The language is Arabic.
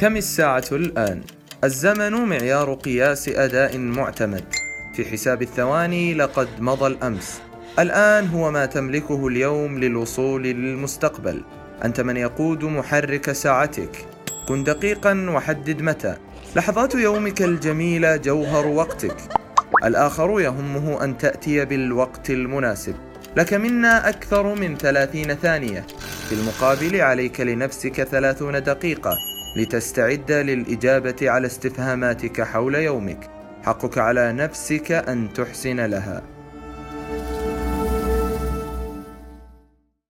كم الساعة الآن؟ الزمن معيار قياس أداء معتمد. في حساب الثواني لقد مضى الأمس. الآن هو ما تملكه اليوم للوصول للمستقبل. أنت من يقود محرك ساعتك. كن دقيقا وحدد متى. لحظات يومك الجميلة جوهر وقتك. الآخر يهمه أن تأتي بالوقت المناسب. لك منا أكثر من ثلاثين ثانية. في المقابل عليك لنفسك ثلاثون دقيقة. لتستعد للإجابة على استفهاماتك حول يومك. حقك على نفسك أن تحسن لها.